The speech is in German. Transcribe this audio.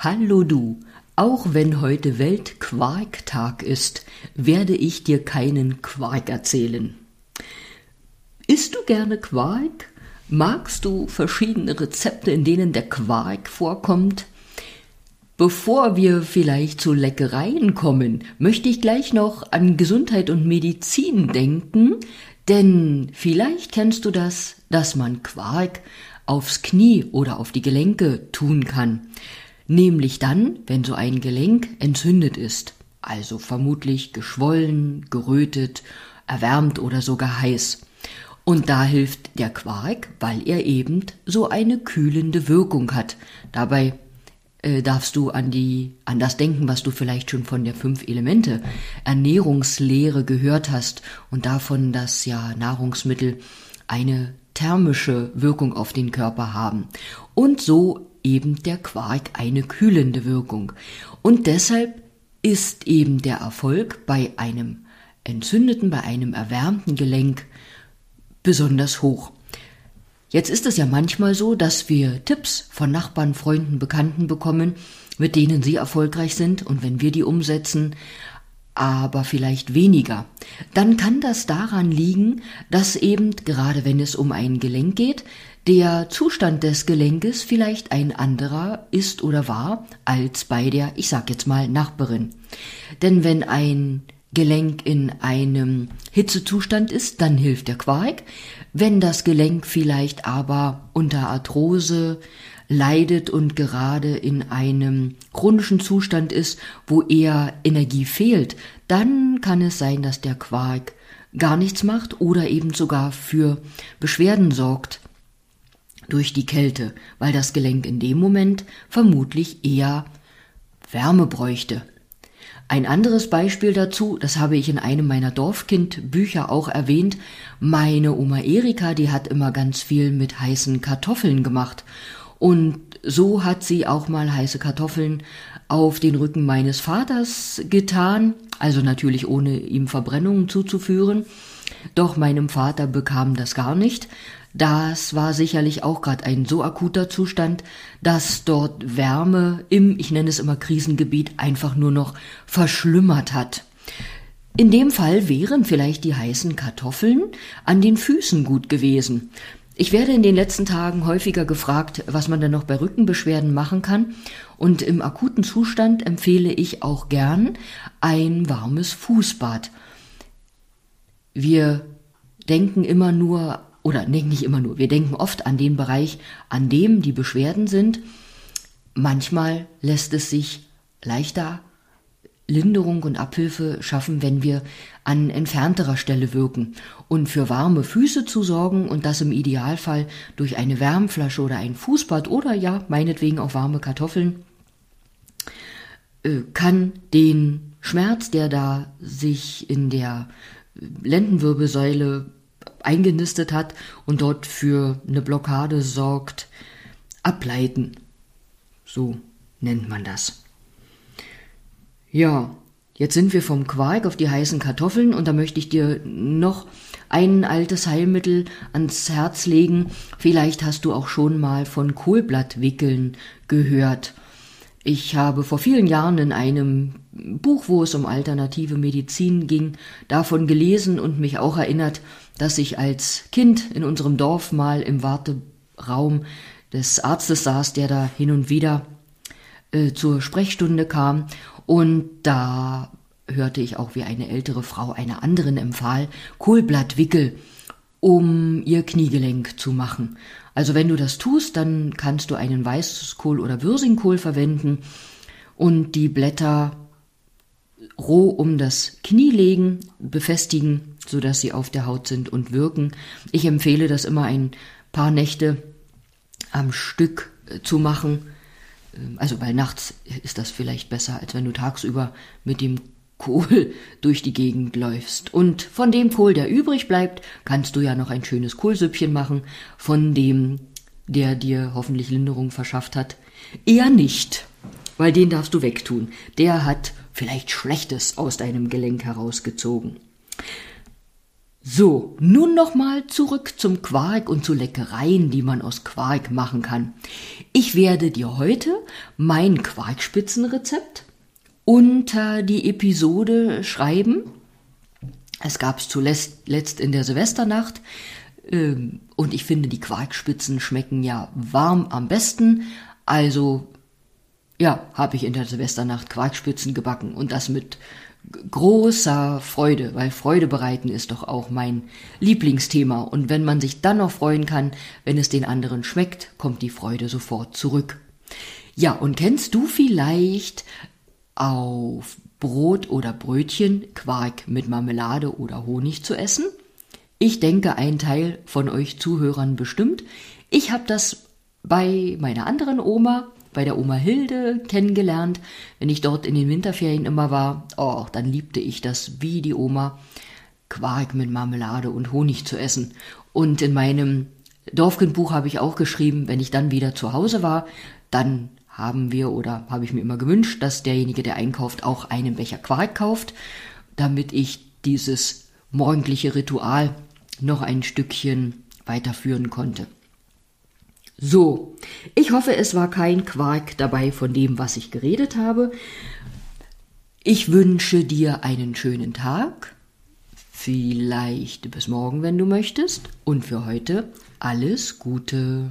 Hallo du, auch wenn heute Weltquarktag ist, werde ich dir keinen Quark erzählen. Isst du gerne Quark? Magst du verschiedene Rezepte, in denen der Quark vorkommt? Bevor wir vielleicht zu Leckereien kommen, möchte ich gleich noch an Gesundheit und Medizin denken, denn vielleicht kennst du das, dass man Quark aufs Knie oder auf die Gelenke tun kann nämlich dann, wenn so ein Gelenk entzündet ist, also vermutlich geschwollen, gerötet, erwärmt oder sogar heiß. Und da hilft der Quark, weil er eben so eine kühlende Wirkung hat. Dabei äh, darfst du an die an das denken, was du vielleicht schon von der fünf Elemente Ernährungslehre gehört hast und davon, dass ja Nahrungsmittel eine thermische Wirkung auf den Körper haben. Und so eben der Quark eine kühlende Wirkung. Und deshalb ist eben der Erfolg bei einem entzündeten, bei einem erwärmten Gelenk besonders hoch. Jetzt ist es ja manchmal so, dass wir Tipps von Nachbarn, Freunden, Bekannten bekommen, mit denen sie erfolgreich sind und wenn wir die umsetzen, aber vielleicht weniger, dann kann das daran liegen, dass eben gerade wenn es um ein Gelenk geht, der Zustand des Gelenkes vielleicht ein anderer ist oder war als bei der, ich sag jetzt mal, Nachbarin. Denn wenn ein Gelenk in einem Hitzezustand ist, dann hilft der Quark. Wenn das Gelenk vielleicht aber unter Arthrose leidet und gerade in einem chronischen Zustand ist, wo eher Energie fehlt, dann kann es sein, dass der Quark gar nichts macht oder eben sogar für Beschwerden sorgt durch die Kälte, weil das Gelenk in dem Moment vermutlich eher Wärme bräuchte. Ein anderes Beispiel dazu, das habe ich in einem meiner Dorfkind-Bücher auch erwähnt, meine Oma Erika, die hat immer ganz viel mit heißen Kartoffeln gemacht. Und so hat sie auch mal heiße Kartoffeln auf den Rücken meines Vaters getan, also natürlich ohne ihm Verbrennungen zuzuführen. Doch meinem Vater bekam das gar nicht, das war sicherlich auch gerade ein so akuter Zustand, dass dort Wärme im, ich nenne es immer Krisengebiet, einfach nur noch verschlimmert hat. In dem Fall wären vielleicht die heißen Kartoffeln an den Füßen gut gewesen. Ich werde in den letzten Tagen häufiger gefragt, was man denn noch bei Rückenbeschwerden machen kann. Und im akuten Zustand empfehle ich auch gern ein warmes Fußbad. Wir denken immer nur oder nee, nicht immer nur, wir denken oft an den Bereich, an dem die Beschwerden sind. Manchmal lässt es sich leichter Linderung und Abhilfe schaffen, wenn wir an entfernterer Stelle wirken. Und für warme Füße zu sorgen und das im Idealfall durch eine Wärmflasche oder ein Fußbad oder ja, meinetwegen auch warme Kartoffeln, äh, kann den Schmerz, der da sich in der Lendenwirbelsäule eingenistet hat und dort für eine Blockade sorgt, ableiten. So nennt man das. Ja, jetzt sind wir vom Quark auf die heißen Kartoffeln und da möchte ich dir noch ein altes Heilmittel ans Herz legen. Vielleicht hast du auch schon mal von Kohlblattwickeln gehört. Ich habe vor vielen Jahren in einem Buch, wo es um alternative Medizin ging, davon gelesen und mich auch erinnert, dass ich als Kind in unserem Dorf mal im Warteraum des Arztes saß, der da hin und wieder äh, zur Sprechstunde kam. Und da hörte ich auch, wie eine ältere Frau einer anderen empfahl, Kohlblattwickel, um ihr Kniegelenk zu machen. Also wenn du das tust, dann kannst du einen Weißkohl oder Würsingkohl verwenden und die Blätter roh um das Knie legen, befestigen, so dass sie auf der Haut sind und wirken. Ich empfehle das immer ein paar Nächte am Stück äh, zu machen. Ähm, also weil nachts ist das vielleicht besser, als wenn du tagsüber mit dem Kohl durch die Gegend läufst. Und von dem Kohl, der übrig bleibt, kannst du ja noch ein schönes Kohlsüppchen machen, von dem, der dir hoffentlich Linderung verschafft hat. Eher nicht, weil den darfst du wegtun. Der hat vielleicht Schlechtes aus deinem Gelenk herausgezogen. So, nun nochmal zurück zum Quark und zu Leckereien, die man aus Quark machen kann. Ich werde dir heute mein Quarkspitzenrezept unter die Episode schreiben. Es gab es zuletzt in der Silvesternacht. Ähm, und ich finde, die Quarkspitzen schmecken ja warm am besten. Also, ja, habe ich in der Silvesternacht Quarkspitzen gebacken. Und das mit großer Freude, weil Freude bereiten ist doch auch mein Lieblingsthema. Und wenn man sich dann noch freuen kann, wenn es den anderen schmeckt, kommt die Freude sofort zurück. Ja, und kennst du vielleicht auf Brot oder Brötchen Quark mit Marmelade oder Honig zu essen? Ich denke, ein Teil von euch Zuhörern bestimmt. Ich habe das bei meiner anderen Oma bei der Oma Hilde kennengelernt. Wenn ich dort in den Winterferien immer war, oh, dann liebte ich das wie die Oma, Quark mit Marmelade und Honig zu essen. Und in meinem Dorfkindbuch habe ich auch geschrieben, wenn ich dann wieder zu Hause war, dann haben wir oder habe ich mir immer gewünscht, dass derjenige, der einkauft, auch einen Becher Quark kauft, damit ich dieses morgendliche Ritual noch ein Stückchen weiterführen konnte. So, ich hoffe, es war kein Quark dabei von dem, was ich geredet habe. Ich wünsche dir einen schönen Tag, vielleicht bis morgen, wenn du möchtest, und für heute alles Gute.